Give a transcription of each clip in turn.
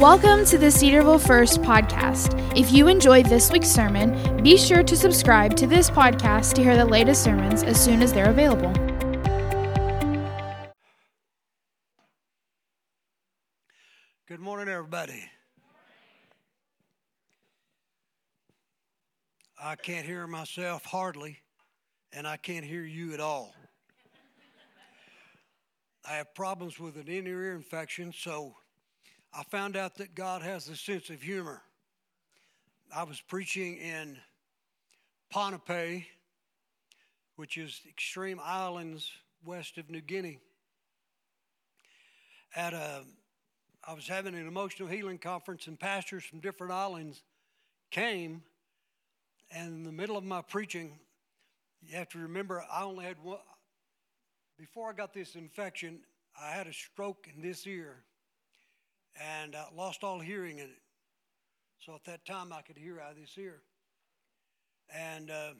Welcome to the Cedarville First podcast. If you enjoyed this week's sermon, be sure to subscribe to this podcast to hear the latest sermons as soon as they're available. Good morning, everybody. I can't hear myself hardly, and I can't hear you at all. I have problems with an inner ear infection, so I found out that God has a sense of humor. I was preaching in Ponape, which is extreme islands west of New Guinea. At a, I was having an emotional healing conference, and pastors from different islands came. And in the middle of my preaching, you have to remember I only had one. Before I got this infection, I had a stroke in this ear and I lost all hearing in it. So at that time, I could hear out of this ear. And uh,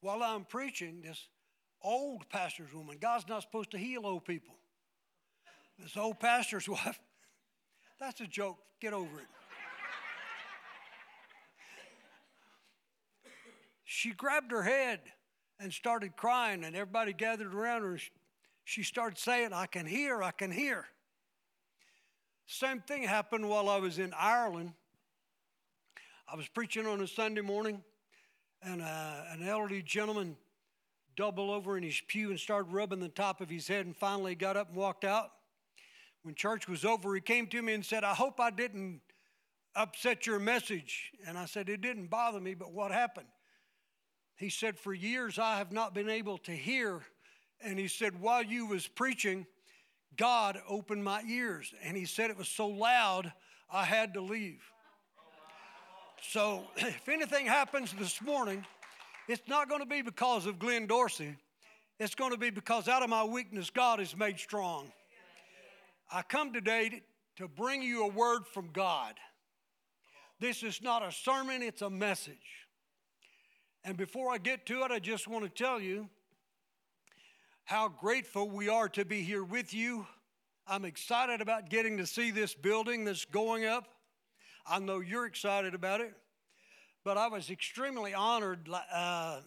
while I'm preaching, this old pastor's woman, God's not supposed to heal old people. This old pastor's wife, that's a joke. Get over it. she grabbed her head and started crying, and everybody gathered around her. She started saying, I can hear, I can hear. Same thing happened while I was in Ireland. I was preaching on a Sunday morning, and uh, an elderly gentleman doubled over in his pew and started rubbing the top of his head and finally got up and walked out. When church was over, he came to me and said, I hope I didn't upset your message. And I said, It didn't bother me, but what happened? He said, For years I have not been able to hear. And he said, While you was preaching, God opened my ears. And he said it was so loud, I had to leave. So if anything happens this morning, it's not going to be because of Glenn Dorsey. It's going to be because out of my weakness, God is made strong. I come today to bring you a word from God. This is not a sermon, it's a message. And before I get to it, I just want to tell you how grateful we are to be here with you. I'm excited about getting to see this building that's going up. I know you're excited about it. But I was extremely honored uh,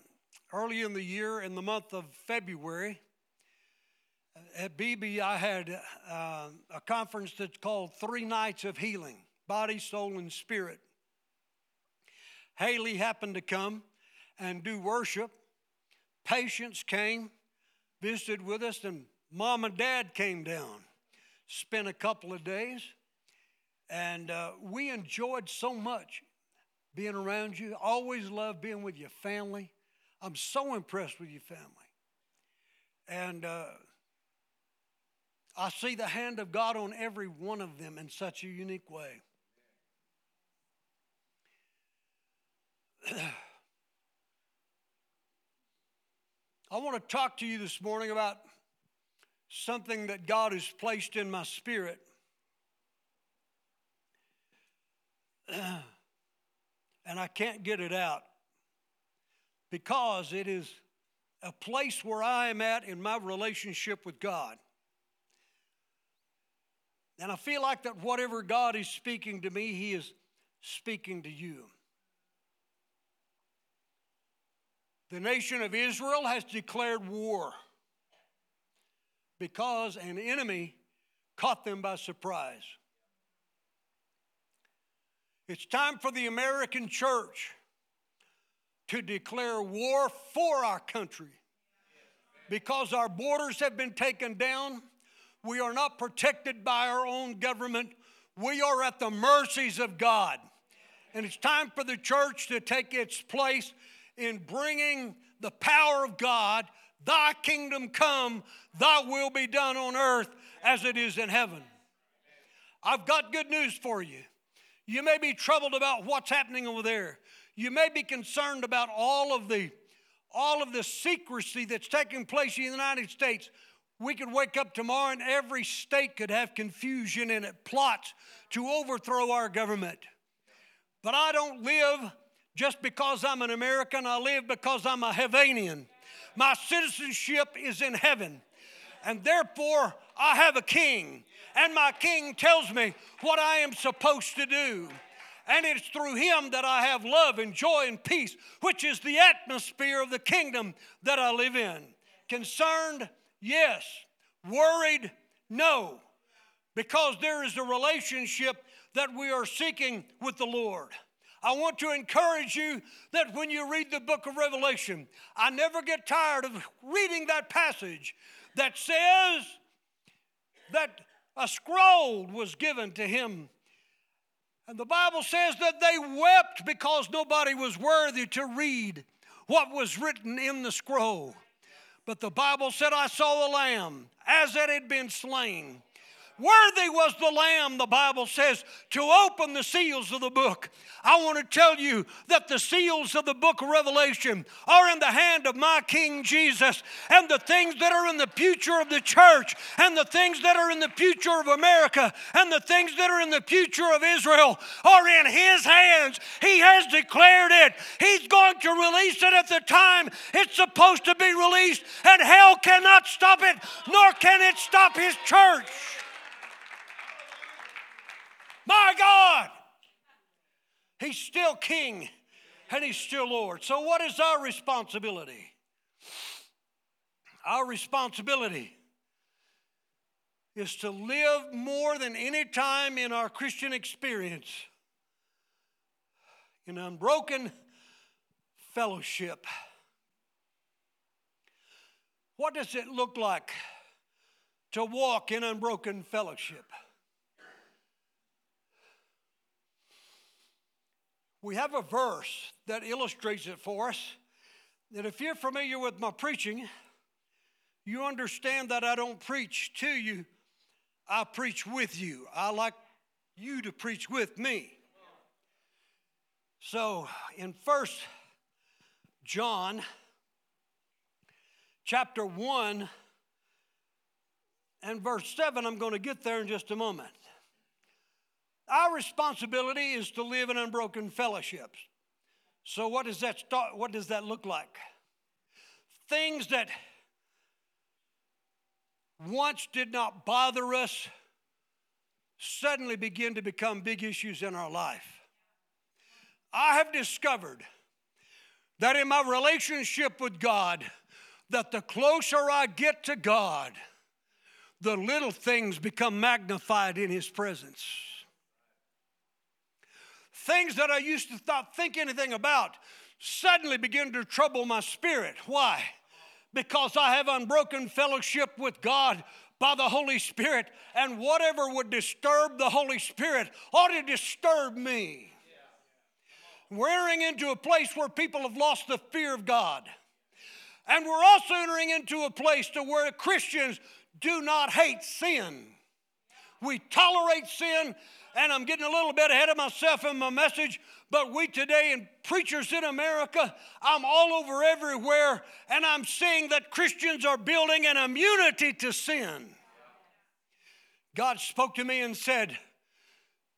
early in the year, in the month of February. At BB, I had uh, a conference that's called Three Nights of Healing Body, Soul, and Spirit. Haley happened to come and do worship. Patients came visited with us, and mom and dad came down, spent a couple of days, and uh, we enjoyed so much being around you. Always love being with your family. I'm so impressed with your family. And uh, I see the hand of God on every one of them in such a unique way. I want to talk to you this morning about something that God has placed in my spirit. and I can't get it out because it is a place where I am at in my relationship with God. And I feel like that whatever God is speaking to me, He is speaking to you. The nation of Israel has declared war because an enemy caught them by surprise. It's time for the American church to declare war for our country because our borders have been taken down. We are not protected by our own government. We are at the mercies of God. And it's time for the church to take its place in bringing the power of God, thy kingdom come, thy will be done on earth as it is in heaven. I've got good news for you. You may be troubled about what's happening over there. You may be concerned about all of the all of the secrecy that's taking place in the United States. We could wake up tomorrow and every state could have confusion in it, plots to overthrow our government. But I don't live just because I'm an American, I live because I'm a Heavenian. My citizenship is in heaven. And therefore, I have a king. And my king tells me what I am supposed to do. And it's through him that I have love and joy and peace, which is the atmosphere of the kingdom that I live in. Concerned? Yes. Worried? No. Because there is a relationship that we are seeking with the Lord. I want to encourage you that when you read the book of Revelation, I never get tired of reading that passage that says that a scroll was given to him. And the Bible says that they wept because nobody was worthy to read what was written in the scroll. But the Bible said, I saw a lamb as it had been slain Worthy was the Lamb, the Bible says, to open the seals of the book. I want to tell you that the seals of the book of Revelation are in the hand of my King Jesus, and the things that are in the future of the church, and the things that are in the future of America, and the things that are in the future of Israel are in His hands. He has declared it. He's going to release it at the time it's supposed to be released, and hell cannot stop it, nor can it stop His church. My God! He's still king and he's still Lord. So, what is our responsibility? Our responsibility is to live more than any time in our Christian experience in unbroken fellowship. What does it look like to walk in unbroken fellowship? We have a verse that illustrates it for us. That if you're familiar with my preaching, you understand that I don't preach to you, I preach with you. I like you to preach with me. So in First John chapter 1 and verse 7, I'm going to get there in just a moment. Our responsibility is to live in unbroken fellowships. So, what does that start? What does that look like? Things that once did not bother us suddenly begin to become big issues in our life. I have discovered that in my relationship with God, that the closer I get to God, the little things become magnified in His presence. Things that I used to not think anything about suddenly begin to trouble my spirit. Why? Because I have unbroken fellowship with God by the Holy Spirit, and whatever would disturb the Holy Spirit ought to disturb me. We're entering into a place where people have lost the fear of God. And we're also entering into a place to where Christians do not hate sin. We tolerate sin and I'm getting a little bit ahead of myself in my message, but we today, and preachers in America, I'm all over everywhere, and I'm seeing that Christians are building an immunity to sin. God spoke to me and said,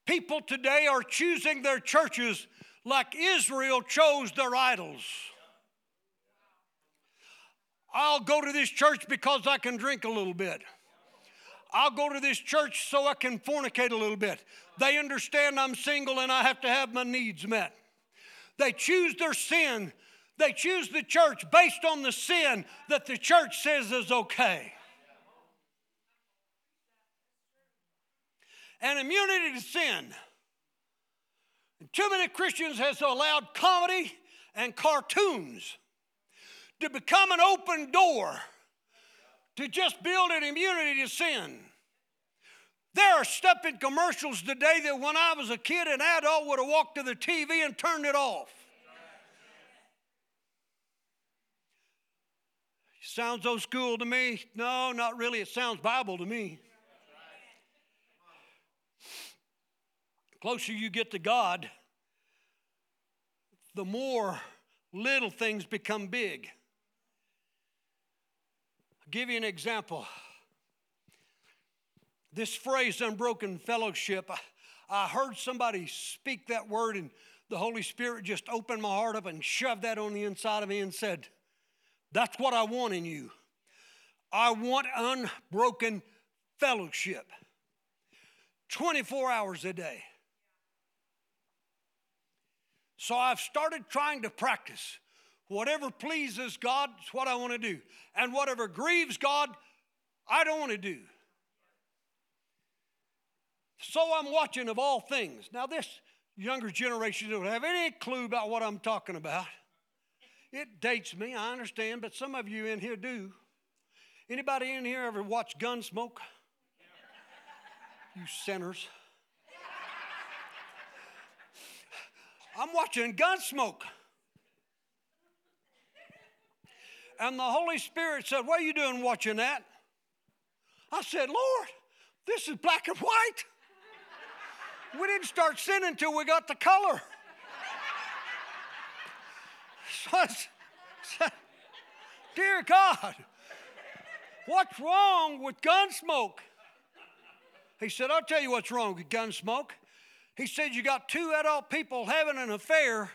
People today are choosing their churches like Israel chose their idols. I'll go to this church because I can drink a little bit. I'll go to this church so I can fornicate a little bit. They understand I'm single and I have to have my needs met. They choose their sin. They choose the church based on the sin that the church says is okay. And immunity to sin. Too many Christians has allowed comedy and cartoons to become an open door to just build an immunity to sin. There are stuff in commercials today that when I was a kid, an adult would have walked to the TV and turned it off. Sounds old school to me. No, not really. It sounds Bible to me. closer you get to God, the more little things become big. I'll give you an example. This phrase, unbroken fellowship, I, heard somebody speak that word, and the Holy Spirit just opened my heart up and shoved that on the inside of me and said, That's what I want in you I want unbroken fellowship 24 hours a day. So I've started trying to practice. Whatever pleases God is what I want to do. And whatever grieves God, I don't want to do. So I'm watching of all things. Now, this younger generation don't have any clue about what I'm talking about. It dates me, I understand, but some of you in here do. Anybody in here ever watch Gunsmoke? You sinners. I'm watching Gunsmoke. And the Holy Spirit said, What are you doing watching that? I said, Lord, this is black and white. We didn't start sinning until we got the color. So Dear God, what's wrong with Gunsmoke? He said, I'll tell you what's wrong with Gunsmoke. He said, You got two adult people having an affair,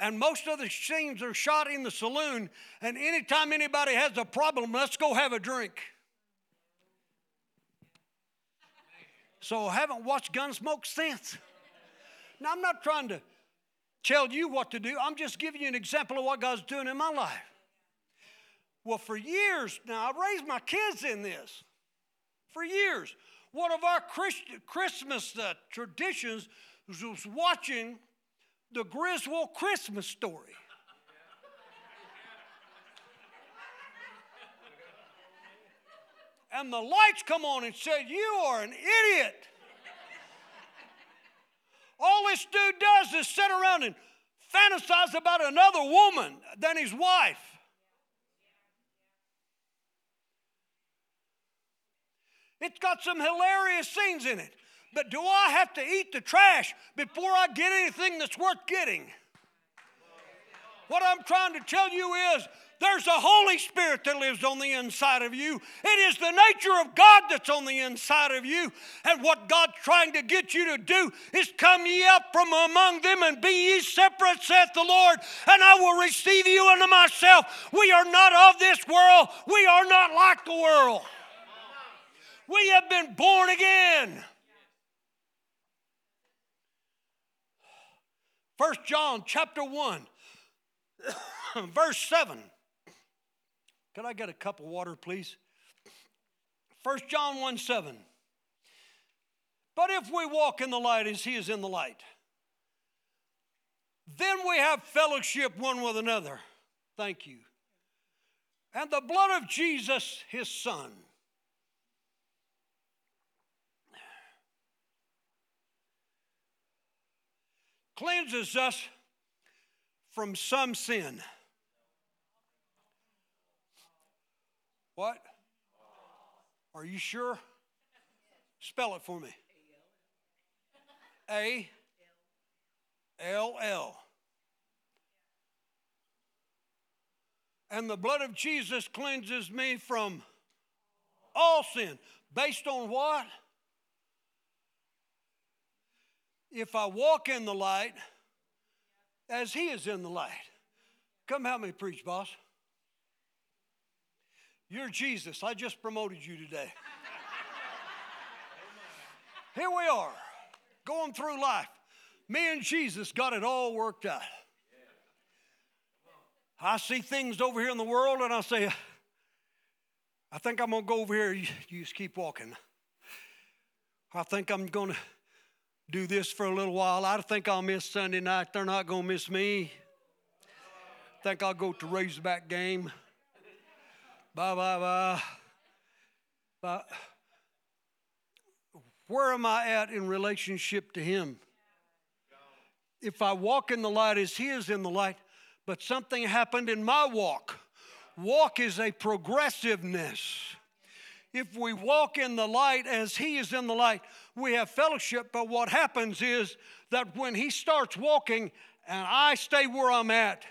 and most of the scenes are shot in the saloon. And anytime anybody has a problem, let's go have a drink. So I haven't watched Gunsmoke since. Now, I'm not trying to tell you what to do, I'm just giving you an example of what God's doing in my life. Well, for years now, I've raised my kids in this. For years. One of our Christ- Christmas uh, traditions was watching the Griswold Christmas story. And the lights come on and said, You are an idiot. All this dude does is sit around and fantasize about another woman than his wife. It's got some hilarious scenes in it. But do I have to eat the trash before I get anything that's worth getting? What I'm trying to tell you is there's a Holy Spirit that lives on the inside of you. It is the nature of God that's on the inside of you. And what God's trying to get you to do is come ye up from among them and be ye separate, saith the Lord, and I will receive you unto myself. We are not of this world, we are not like the world. We have been born again. First John chapter 1, verse 7. Can I get a cup of water, please? First John 1 7. But if we walk in the light as he is in the light, then we have fellowship one with another. Thank you. And the blood of Jesus, his son cleanses us from some sin. What? Are you sure? Spell it for me. A L L. And the blood of Jesus cleanses me from all sin. Based on what? if I walk in the light as He is in the light. Come help me preach, boss. You're Jesus. I just promoted you today. Here we are, going through life. Me and Jesus got it all worked out. I see things over here in the world and I say, I think I'm going to go over here. You, just keep walking. I think I'm going to do this for a little while. I think I'll miss Sunday night. They're not going to miss me. I think I'll go to Razorback game. Bye, bye, bye. But where am I at in relationship to Him? If I walk in the light as He is in the light, but something happened in my walk. Walk is a progressiveness if we walk in the light as He is in the light, we have fellowship. But what happens is that when He starts walking and I stay where I'm at,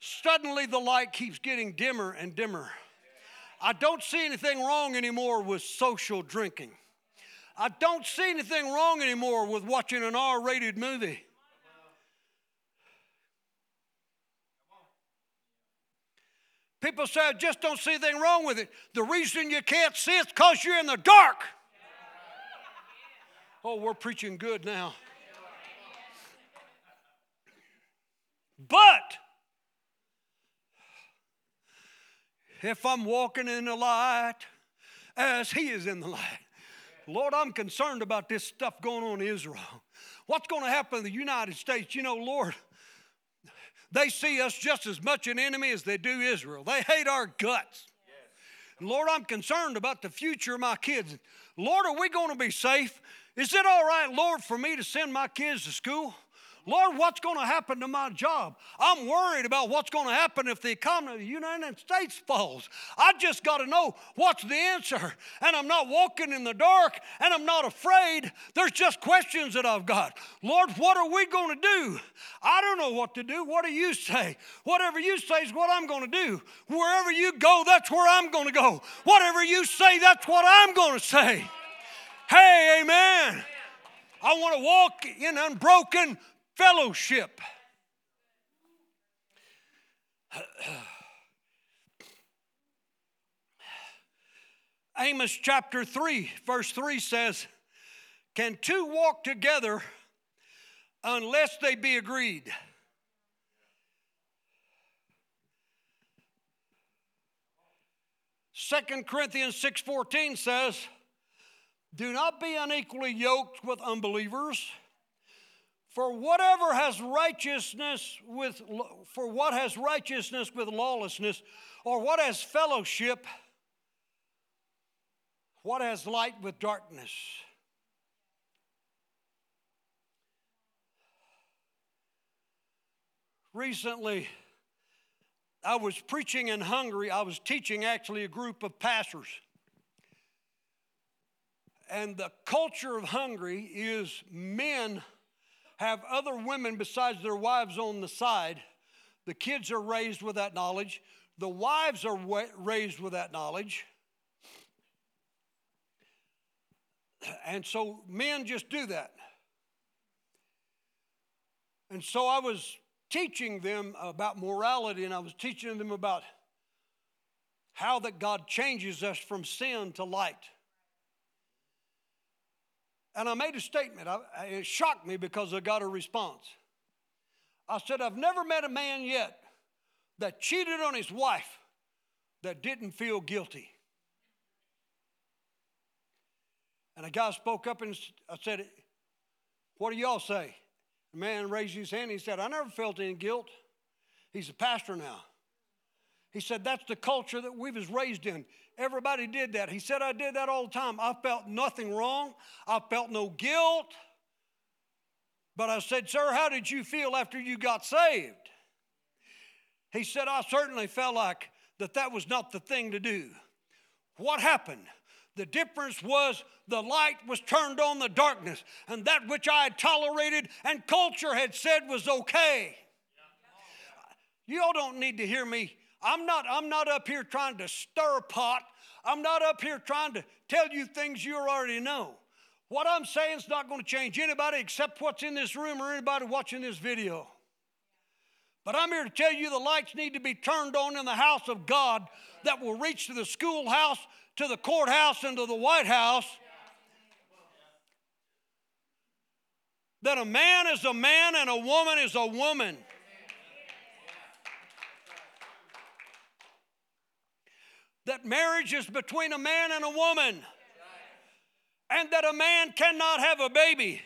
suddenly the light keeps getting dimmer and dimmer. I don't see anything wrong anymore with social drinking. I don't see anything wrong anymore with watching an R rated movie. People say, I just don't see anything wrong with it. The reason you can't see it's because you're in the dark. Oh, we're preaching good now. But if I'm walking in the light as He is in the light, Lord, I'm concerned about this stuff going on in Israel. What's going to happen in the United States? You know, Lord, they see us just as much an enemy as they do Israel. They hate our guts. Lord, I'm concerned about the future of my kids. Lord, are we going to be safe? Is it all right, Lord, for me to send my kids to school? Lord, what's going to happen to my job? I'm worried about what's going to happen if the economy of the United States falls. I just got to know what's the answer. And I'm not walking in the dark and I'm not afraid. There's just questions that I've got. Lord, what are we going to do? I don't know what to do. What do you say? Whatever you say is what I'm going to do. Wherever you go, that's where I'm going to go. Whatever you say, that's what I'm going to say. Hey, amen. I want to walk in unbroken fellowship. Amos chapter 3, verse 3 says, Can two walk together unless they be agreed? Second Corinthians 6:14 says, Do not be unequally yoked with unbelievers. For whatever has righteousness with for what has righteousness with lawlessness, or what has fellowship, what has light with darkness? Recently, I was preaching in Hungary. I was teaching actually a group of pastors. And the culture of Hungary is men have other women besides their wives on the side. The kids are raised with that knowledge. The wives are raised with that knowledge. And so men just do that. And so I was teaching them about morality and I was teaching them about how that God changes us from sin to light. And I made a statement. I, it shocked me because I got a response. I said, I've never met a man yet that cheated on his wife that didn't feel guilty. And a guy spoke up and I said, What do y'all say? The man raised his hand. And he said, I never felt any guilt. He's a pastor now. He said, That's the culture that we was raised in. Everybody did that. He said, I did that all the time. I felt nothing wrong, I felt no guilt. But I said, Sir, how did you feel after you got saved? He said, I certainly felt like that that was not the thing to do. What happened? The difference was the light was turned on the darkness, and that which I had tolerated and culture had said was okay. You all don't need to hear me I'm not, I'm not up here trying to stir a pot. I'm not up here trying to tell you things you already know. What I'm saying is not going to change anybody except what's in this room or anybody watching this video. But I'm here to tell you the lights need to be turned on in the house of God that will reach to the schoolhouse, to the courthouse, and to the White House. That a man is a man and a woman is a woman. That marriage is between a man and a woman, and that a man cannot have a baby.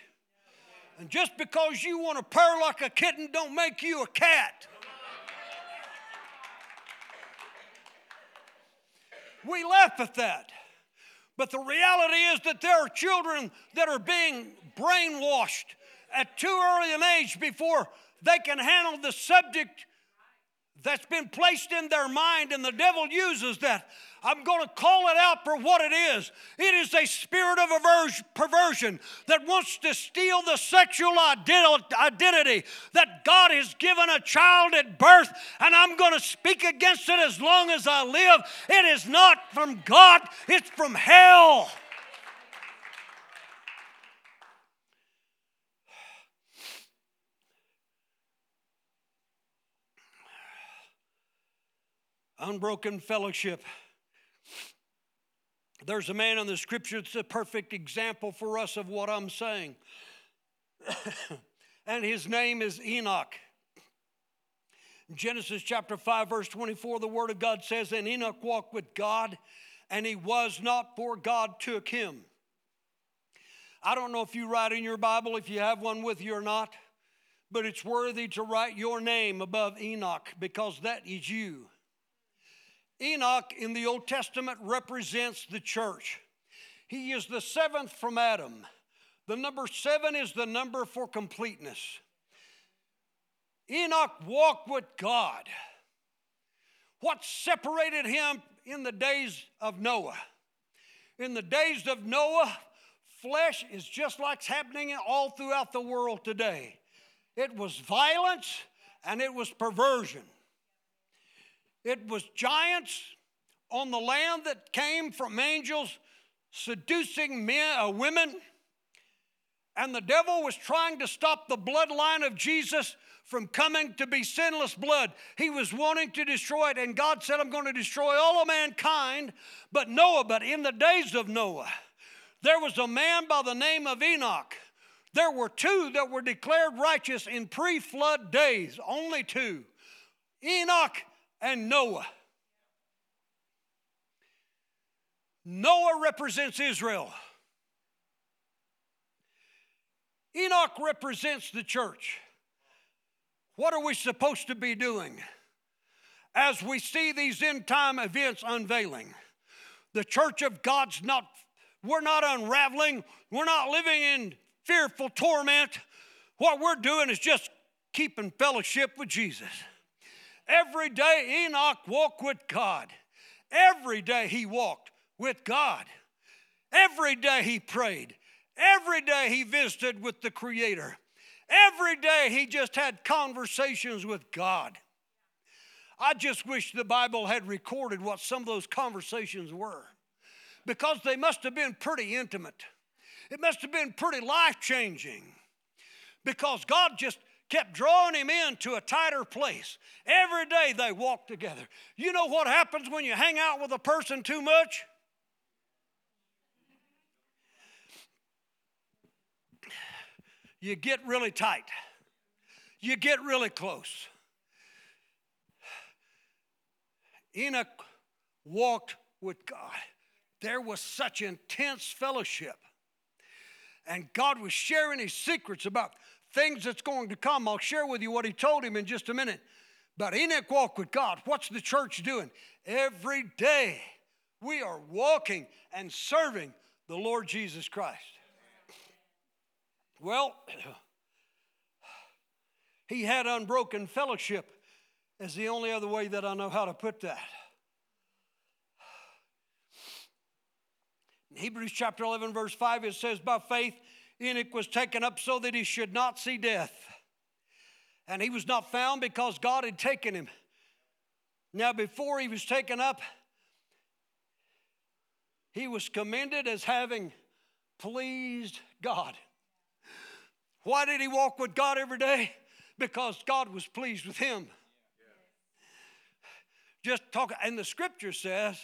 And just because you want to purr like a kitten, don't make you a cat. We laugh at that. But the reality is that there are children that are being brainwashed at too early an age before they can handle the subject that's been placed in their mind, and the devil uses that. I'm going to call it out for what it is. It is a spirit of perversion that wants to steal the sexual identity that God has given a child at birth, and I'm going to speak against it as long as I live. It is not from God, it's from hell. Unbroken fellowship. There's a man in the scripture that's a perfect example for us of what I'm saying. and his name is Enoch. Genesis chapter 5, verse 24, the word of God says, And Enoch walked with God, and he was not, for God took him. I don't know if you write in your Bible, if you have one with you or not, but it's worthy to write your name above Enoch because that is you. Enoch in the Old Testament represents the church. He is the seventh from Adam. The number seven is the number for completeness. Enoch walked with God. What separated him in the days of Noah? In the days of Noah, flesh is just like it's happening all throughout the world today. It was violence and it was perversion. It was giants on the land that came from angels seducing men, uh, women. And the devil was trying to stop the bloodline of Jesus from coming to be sinless blood. He was wanting to destroy it. And God said, I'm going to destroy all of mankind but Noah. But in the days of Noah, there was a man by the name of Enoch. There were two that were declared righteous in pre flood days, only two Enoch and Noah. Noah represents Israel. Enoch represents the church. What are we supposed to be doing as we see these end time events unveiling? The church of God's not, we're not unraveling, we're not living in fearful torment. What we're doing is just keeping fellowship with Jesus. Every day Enoch walked with God. Every day he walked with God. Every day he prayed. Every day he visited with the Creator. Every day he just had conversations with God. I just wish the Bible had recorded what some of those conversations were because they must have been pretty intimate. It must have been pretty life changing because God just kept drawing him into a tighter place. Every day they walked together. You know what happens when you hang out with a person too much? You get really tight. You get really close. Enoch walked with God. There was such intense fellowship. And God was sharing his secrets about things that's going to come. I'll share with you what he told him in just a minute. But Enoch walked with God. What's the church doing? Every day we are walking and serving the Lord Jesus Christ. Well, he had unbroken fellowship, is the only other way that I know how to put that. In Hebrews chapter 11, verse 5, it says, By faith, Enoch was taken up so that he should not see death. And he was not found because God had taken him. Now, before he was taken up, he was commended as having pleased God. Why did he walk with God every day? Because God was pleased with him. Just talk, and the scripture says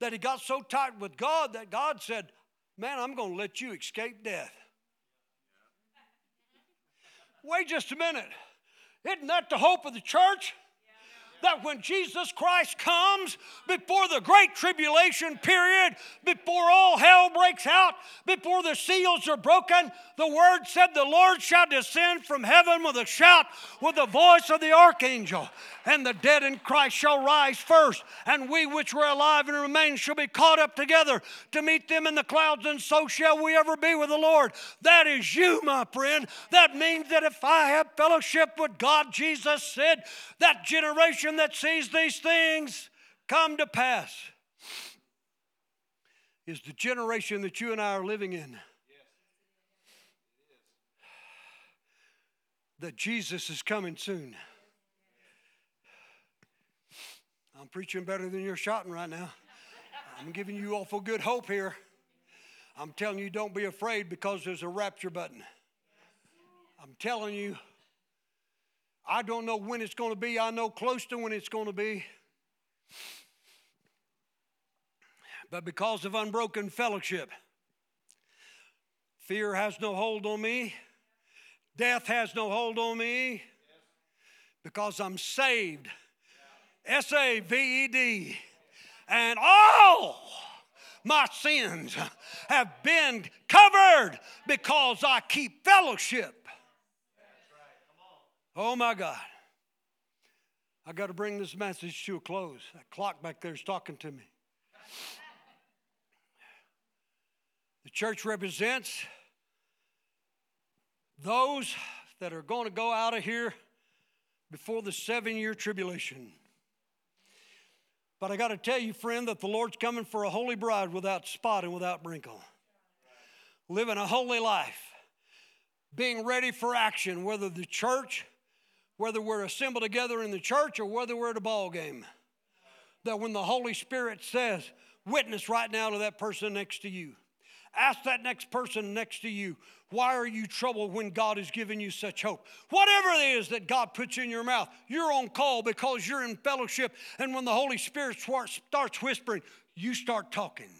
that he got so tight with God that God said, Man, I'm going to let you escape death. Wait just a minute. Isn't that the hope of the church? That when Jesus Christ comes, before the great tribulation period, before all hell breaks out, before the seals are broken, the word said, The Lord shall descend from heaven with a shout, with the voice of the archangel, and the dead in Christ shall rise first, and we which were alive and remain shall be caught up together to meet them in the clouds, and so shall we ever be with the Lord. That is you, my friend. That means that if I have fellowship with God, Jesus said, that generation that sees these things come to pass is the generation that you and I are living in. That Jesus is coming soon. I'm preaching better than you're shouting right now. I'm giving you awful good hope here. I'm telling you, don't be afraid because there's a rapture button. I'm telling you, I don't know when it's going to be. I know close to when it's going to be. But because of unbroken fellowship, fear has no hold on me, death has no hold on me, because I'm saved. S A V E D. And all my sins have been covered because I keep fellowship. Oh my God. I got to bring this message to a close. That clock back there is talking to me. The church represents those that are going to go out of here before the seven year tribulation. But I got to tell you, friend, that the Lord's coming for a holy bride without spot and without wrinkle. Living a holy life, being ready for action, whether the church, whether we're assembled together in the church or whether we're at a ball game. That when the Holy Spirit says, witness right now to that person next to you. Ask that next person next to you, why are you troubled when God has given you such hope? Whatever it is that God puts in your mouth, you're on call because you're in fellowship. And when the Holy Spirit starts whispering, you start talking.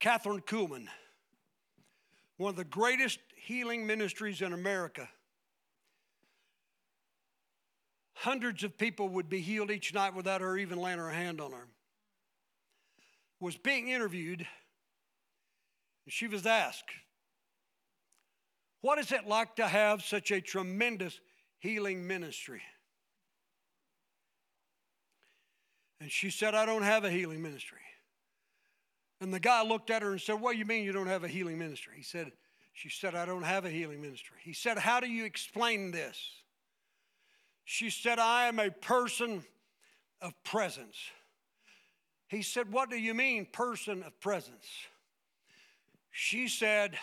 Kathryn Kuhlman, one of the greatest healing ministries in America hundreds of people would be healed each night without her even laying her hand on them. Was being interviewed, and she was asked, What is it like to have such a tremendous healing ministry? And she said, I don't have a healing ministry. And the guy looked at her and said, What do you mean you don't have a healing ministry? He said, She said, I don't have a healing ministry. He said, How do you explain this? She said, I am a person of presence. He said, What do you mean, person of presence? She said,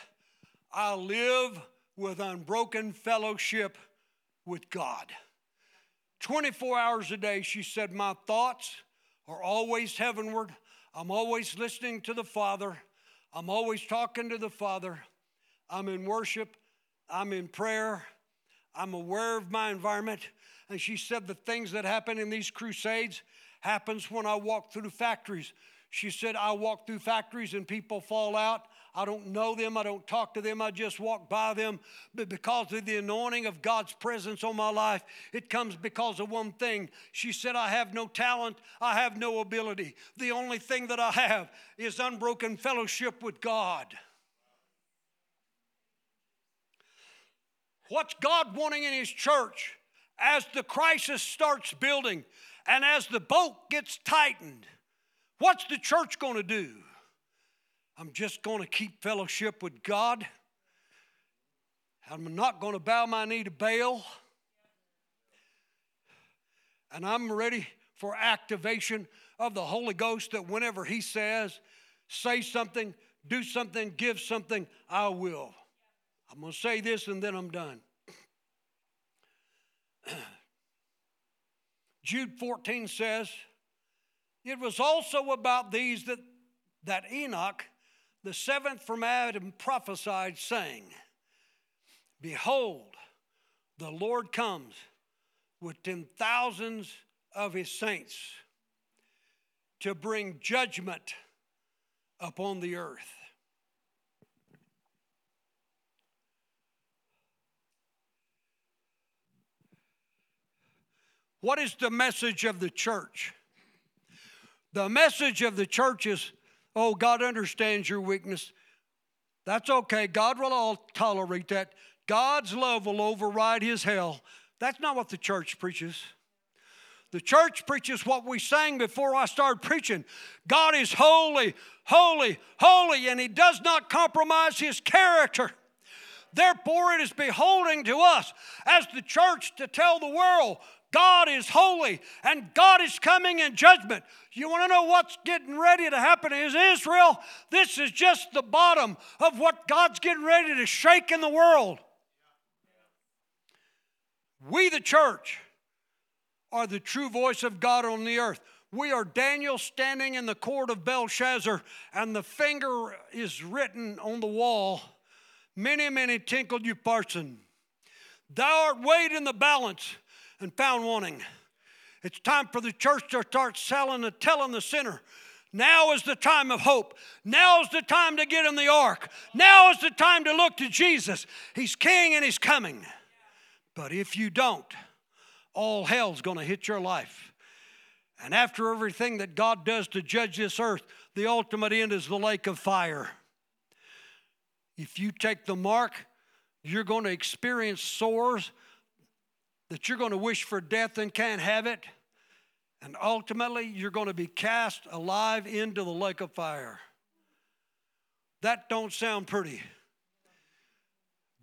I live with unbroken fellowship with God. 24 hours a day, she said, My thoughts are always heavenward. I'm always listening to the Father. I'm always talking to the Father. I'm in worship. I'm in prayer. I'm aware of my environment. And she said the things that happen in these crusades happens when I walk through factories. She said, I walk through factories and people fall out. I don't know them. I don't talk to them. I just walk by them. But because of the anointing of God's presence on my life, it comes because of one thing. She said, I have no talent. I have no ability. The only thing that I have is unbroken fellowship with God. What's God wanting in His church? as the crisis starts building and as the boat gets tightened, what's the church going to do? I'm just going to keep fellowship with God. I'm not going to bow my knee to Baal. And I'm ready for activation of the Holy Ghost that whenever He says, say something, do something, give something, I will. I'm going to say this and then I'm done. Jude 14 says, It was also about these that, that Enoch, the seventh from Adam, prophesied, saying, Behold, the Lord comes with ten thousands of his saints to bring judgment upon the earth. What is the message of the church? The message of the church is oh, God understands your weakness. That's okay. God will all tolerate that. God's love will override his hell. That's not what the church preaches. The church preaches what we sang before I started preaching. God is holy, holy, holy, and he does not compromise his character. Therefore, it is beholding to us as the church to tell the world God is holy and God is coming in judgment. You want to know what's getting ready to happen is Israel. This is just the bottom of what God's getting ready to shake in the world. We, the church, are the true voice of God on the earth. We are Daniel standing in the court of Belshazzar, and the finger is written on the wall. Mene, mene tekel upharsin. Thou art weighed in the balance and found wanting. It's time for the church to start selling and telling the sinner. Now is the time of hope. Now is the time to get in the ark. Now is the time to look to Jesus. He's king and he's coming. But if you don't, all hell's going to hit your life. And after everything that God does to judge this earth, the ultimate end is the lake of fire. If you take the mark, you're going to experience sores that you're going to wish for death and can't have it. And ultimately, you're going to be cast alive into the lake of fire. That don't sound pretty.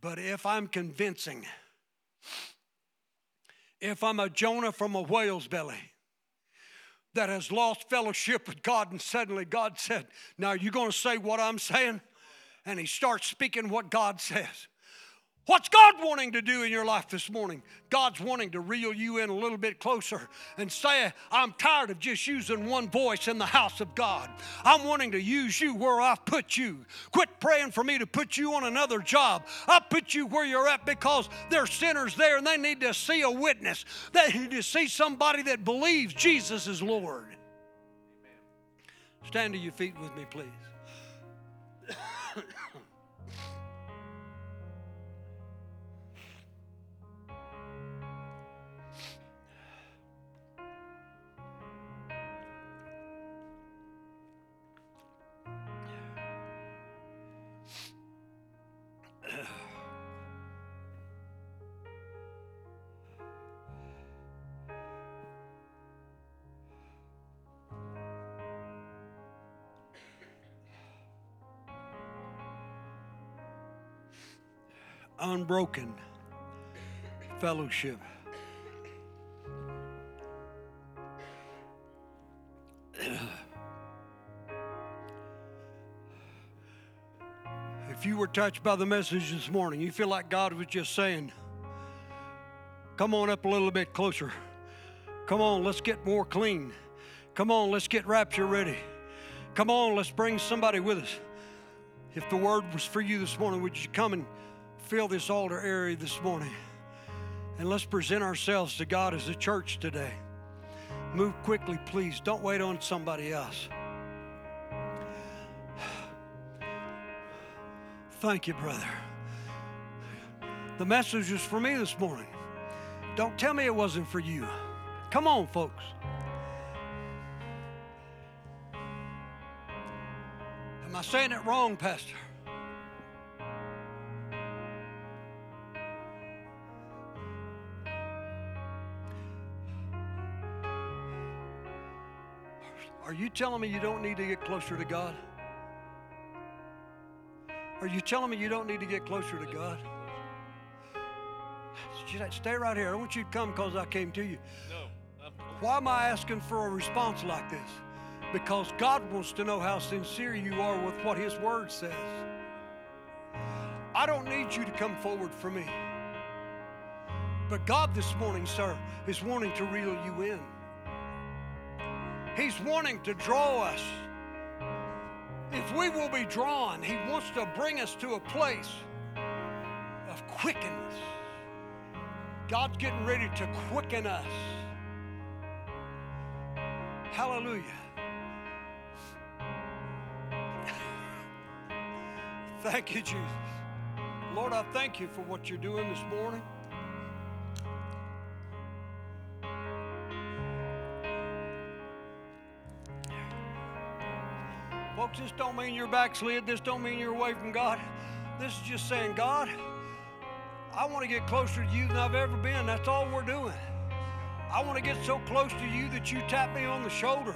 But if I'm convincing, if I'm a Jonah from a whale's belly that has lost fellowship with God, and suddenly God said, Now you're going to say what I'm saying? And he starts speaking what God says. What's God wanting to do in your life this morning? God's wanting to reel you in a little bit closer and say, I'm tired of just using one voice in the house of God. I'm wanting to use you where I've put you. Quit praying for me to put you on another job. I put you where you're at because there's sinners there and they need to see a witness. They need to see somebody that believes Jesus is Lord. Stand to your feet with me, please. Unbroken fellowship. If you were touched by the message this morning, you feel like God was just saying, Come on up a little bit closer. Come on, let's get more clean. Come on, let's get rapture ready. Come on, let's bring somebody with us. If the word was for you this morning, would you come and fill this altar area this morning. And let's present ourselves to God as a church today. Move quickly, please. Don't wait on somebody else. Thank you, brother. The message was for me this morning. Don't tell me it wasn't for you. Come on, folks. Am I saying it wrong, Pastor? Are you telling me you don't need to get closer to God? Are you telling me you don't need to get closer to God? Stay right here. I want you to come because I came to you. No. Why am I asking for a response like this? Because God wants to know how sincere you are with what His Word says. I don't need you to come forward for me. But God this morning, sir, is wanting to reel you in. He's wanting to draw us. If we will be drawn, He wants to bring us to a place of quickenness. God's getting ready to quicken us. Hallelujah. thank you, Jesus. Lord, I thank you for what you're doing this morning. Folks, this don't mean you're backslid. This don't mean you're away from God. This is just saying, God, I want to get closer to you than I've ever been. That's all we're doing. I want to get so close to you that you tap me on the shoulder.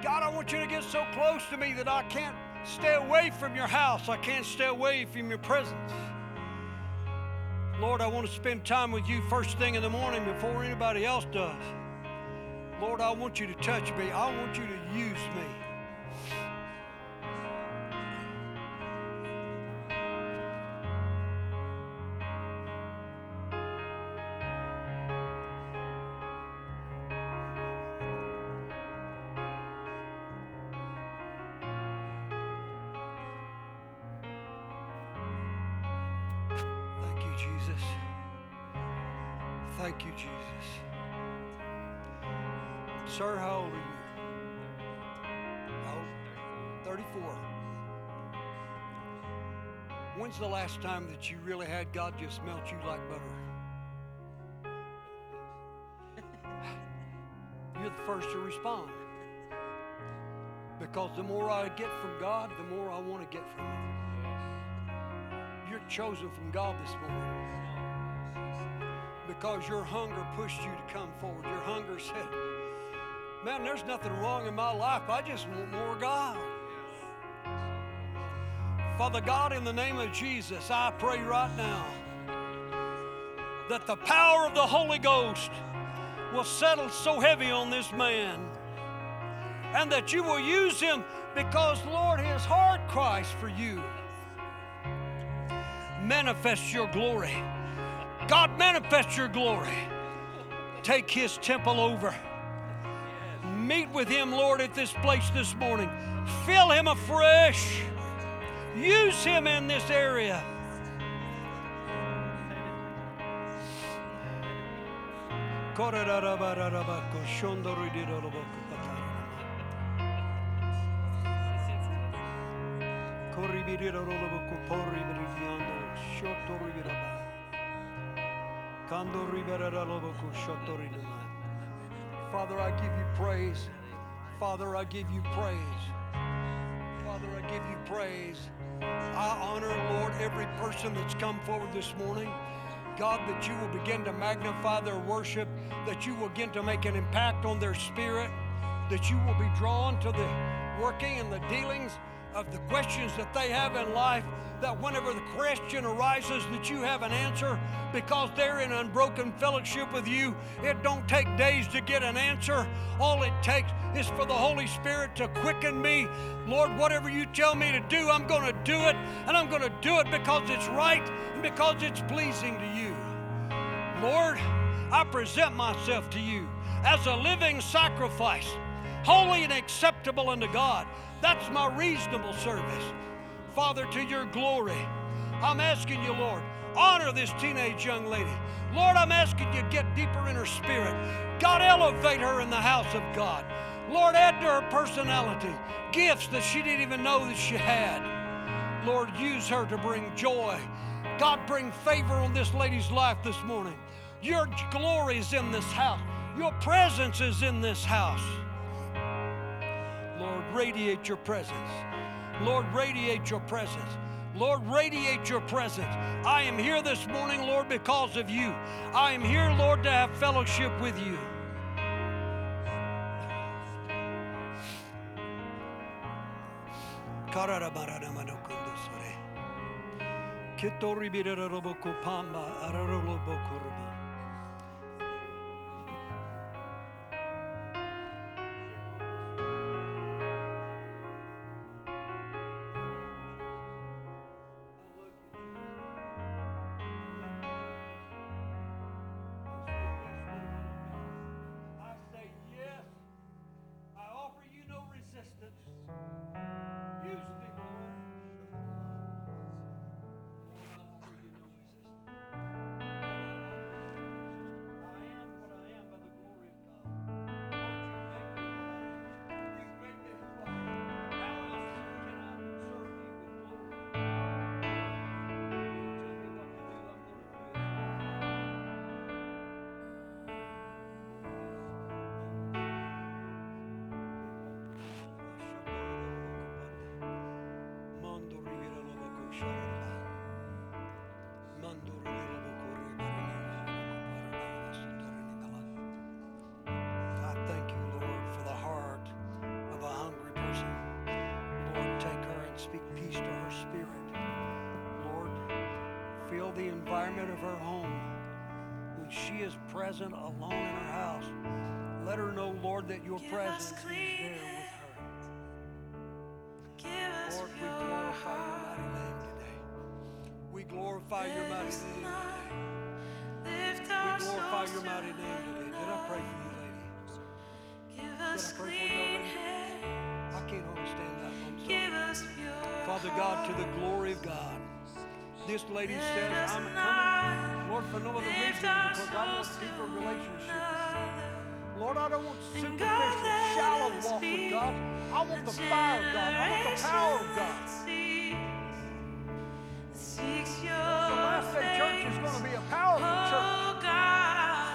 God, I want you to get so close to me that I can't stay away from your house. I can't stay away from your presence. Lord, I want to spend time with you first thing in the morning before anybody else does. Lord, I want you to touch me. I want you to use me. Time that you really had God just melt you like butter? You're the first to respond. Because the more I get from God, the more I want to get from Him. You're chosen from God this morning. Because your hunger pushed you to come forward. Your hunger said, Man, there's nothing wrong in my life. I just want more God. Father God, in the name of Jesus, I pray right now that the power of the Holy Ghost will settle so heavy on this man and that you will use him because, Lord, his heart cries for you. Manifest your glory. God, manifest your glory. Take his temple over. Meet with him, Lord, at this place this morning. Fill him afresh. Use him in this area. Father, I give you praise. Father, I give you praise. Father, I give you praise. I honor, Lord, every person that's come forward this morning. God, that you will begin to magnify their worship, that you will begin to make an impact on their spirit, that you will be drawn to the working and the dealings of the questions that they have in life, that whenever the question arises, that you have an answer because they're in unbroken fellowship with you. It don't take days to get an answer. All it takes is for the Holy Spirit to quicken me. Lord, whatever you tell me to do, I'm going to do it, and I'm going to do it because it's right and because it's pleasing to you. Lord, I present myself to you as a living sacrifice, holy and acceptable unto God. That's my reasonable service. Father, to your glory, I'm asking you, Lord, honor this teenage young lady. Lord, I'm asking you get deeper in her spirit. God, elevate her in the house of God. Lord, add to her personality gifts that she didn't even know that she had. Lord, use her to bring joy. God, bring favor on this lady's life this morning. Your glory is in this house. Your presence is in this house. Radiate your presence. Lord, radiate your presence. Lord, radiate your presence. I am here this morning, Lord, because of you. I am here, Lord, to have fellowship with you. Fill the environment of her home when she is present alone in her house. Let her know, Lord, that your Give presence is there with her. Give us Lord, we glorify your mighty name today. We glorify your mighty name today. lift We glorify your mighty name today. Did I pray for you, lady? Give I us pray for you hands. I can't understand that. I'm. Give us pure Father God, to the glory of God, This lady says, I'm coming, Lord, for no other reason because I want deeper relationship with you. Lord, I don't want superficial, shallow walk with God. I want the fire of God. I want the power of God. The last day church is going to be a powerful church.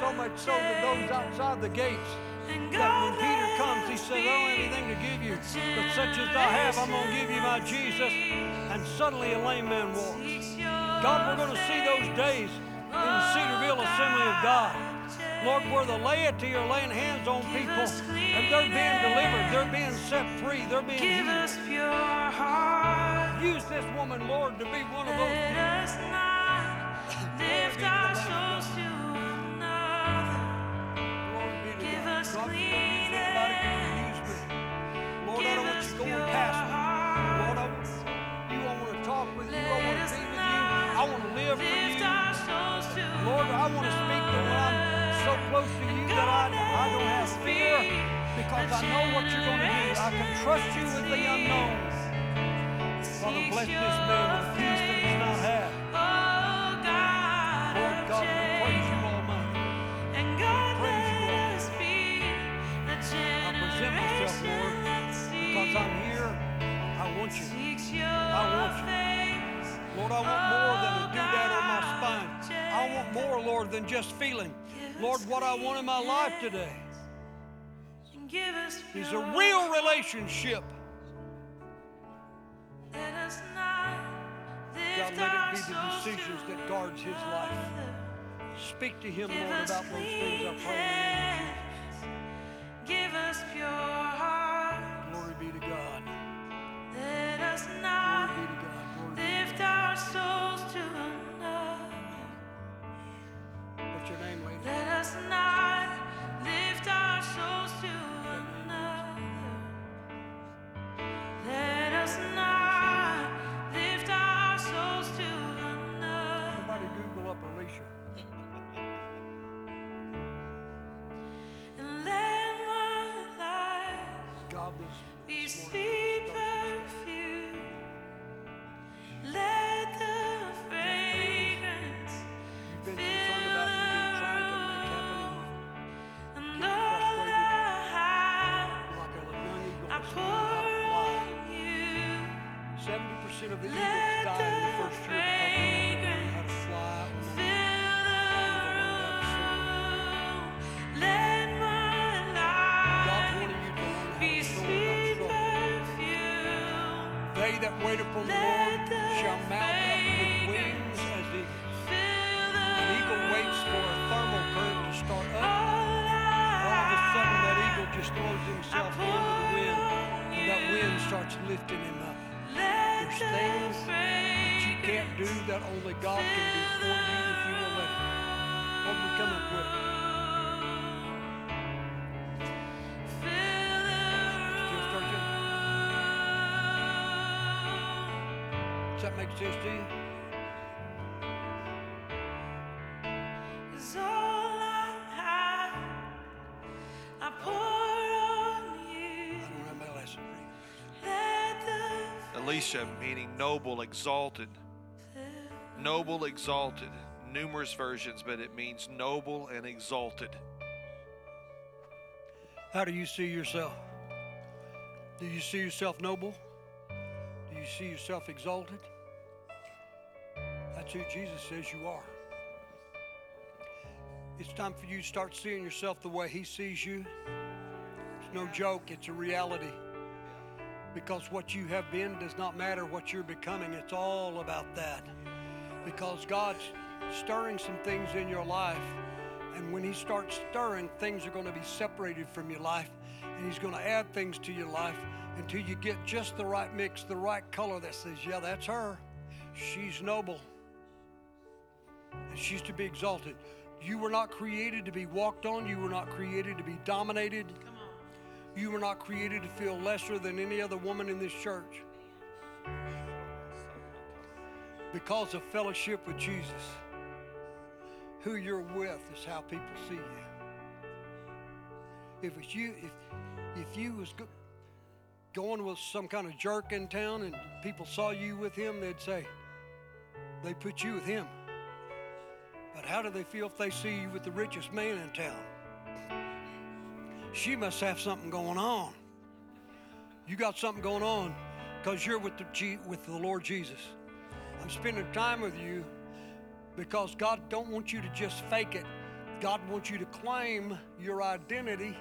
So much so that those outside the gates, that when Peter comes, he says, I don't have anything to give you, but such as I have, I'm going to give you my Jesus. And suddenly a lame man walks. God, we're going to see those days in the Cedarville Assembly of God. Lord, where the laity are laying hands on people and they're being delivered, they're being set free, they're being Give healed. us pure heart. Use this woman, Lord, to be one of those Let people. us not lift our souls to another. Glory be to Give God. us God, you clean I want to live for you. our souls to Lord, I want to speak to when I'm so close to you that I, I don't have fear because I know what you're going to do. I can trust you with the unknown. Father, bless this man with peace that he's not had. Oh Lord God, we praise you, Almighty. and God praise you, let Lord. us be the I present myself, Lord, because I'm here. I want you. I want you. Lord, I want more than a doodad on my spine. I want more, Lord, than just feeling. Lord, what I want in my life today is a real relationship. God, let it be the decisions that guards his life. Speak to him, Lord, about those things I pray your name, lady? Lifting him up. Let There's the things that you can't do that only God can do for you if you will let Him. Lord, we come up with it. Still searching? Does that make sense to you? Meaning noble, exalted. Noble, exalted. Numerous versions, but it means noble and exalted. How do you see yourself? Do you see yourself noble? Do you see yourself exalted? That's who Jesus says you are. It's time for you to start seeing yourself the way He sees you. It's no joke, it's a reality. Because what you have been does not matter what you're becoming, it's all about that. Because God's stirring some things in your life, and when He starts stirring, things are going to be separated from your life, and He's going to add things to your life until you get just the right mix, the right color that says, Yeah, that's her. She's noble, and she's to be exalted. You were not created to be walked on, you were not created to be dominated. You were not created to feel lesser than any other woman in this church. Because of fellowship with Jesus, who you're with is how people see you. If it's you, if if you was go, going with some kind of jerk in town and people saw you with him, they'd say, they put you with him. But how do they feel if they see you with the richest man in town? She must have something going on. You got something going on because you're with the, with the Lord Jesus. I'm spending time with you because God don't want you to just fake it. God wants you to claim your identity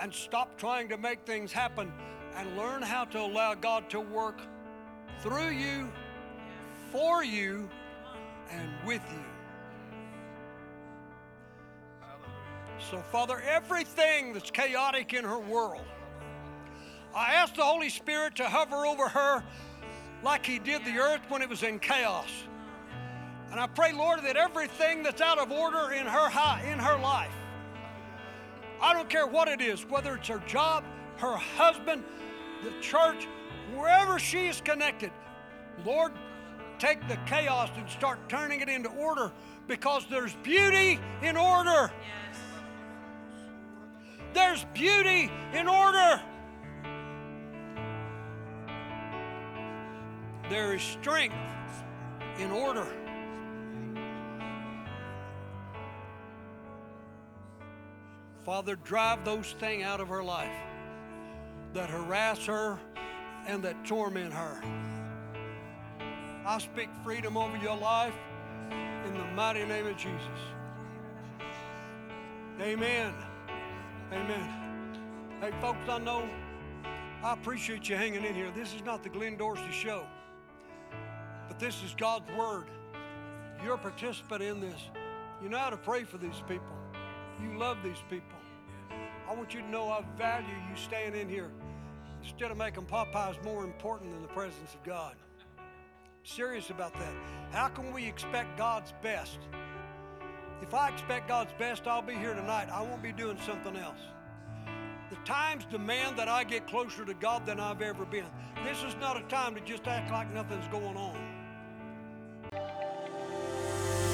and stop trying to make things happen and learn how to allow God to work through you, for you, and with you. So, Father, everything that's chaotic in her world, I ask the Holy Spirit to hover over her like He did the earth when it was in chaos. And I pray, Lord, that everything that's out of order in her high, in her life, I don't care what it is, whether it's her job, her husband, the church, wherever she is connected, Lord, take the chaos and start turning it into order because there's beauty in order. There's beauty in order. There is strength in order. Father, drive those things out of her life that harass her and that torment her. I speak freedom over your life in the mighty name of Jesus. Amen. Amen. Hey, folks, I know I appreciate you hanging in here. This is not the Glenn Dorsey show, but this is God's Word. You're a participant in this. You know how to pray for these people, you love these people. I want you to know I value you staying in here instead of making Popeyes more important than the presence of God. I'm serious about that. How can we expect God's best? If I expect God's best, I'll be here tonight. I won't be doing something else. The times demand that I get closer to God than I've ever been. This is not a time to just act like nothing's going on.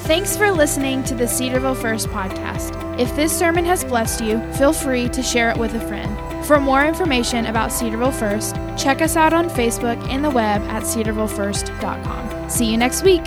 Thanks for listening to the Cedarville First podcast. If this sermon has blessed you, feel free to share it with a friend. For more information about Cedarville First, check us out on Facebook and the web at cedarvillefirst.com. See you next week.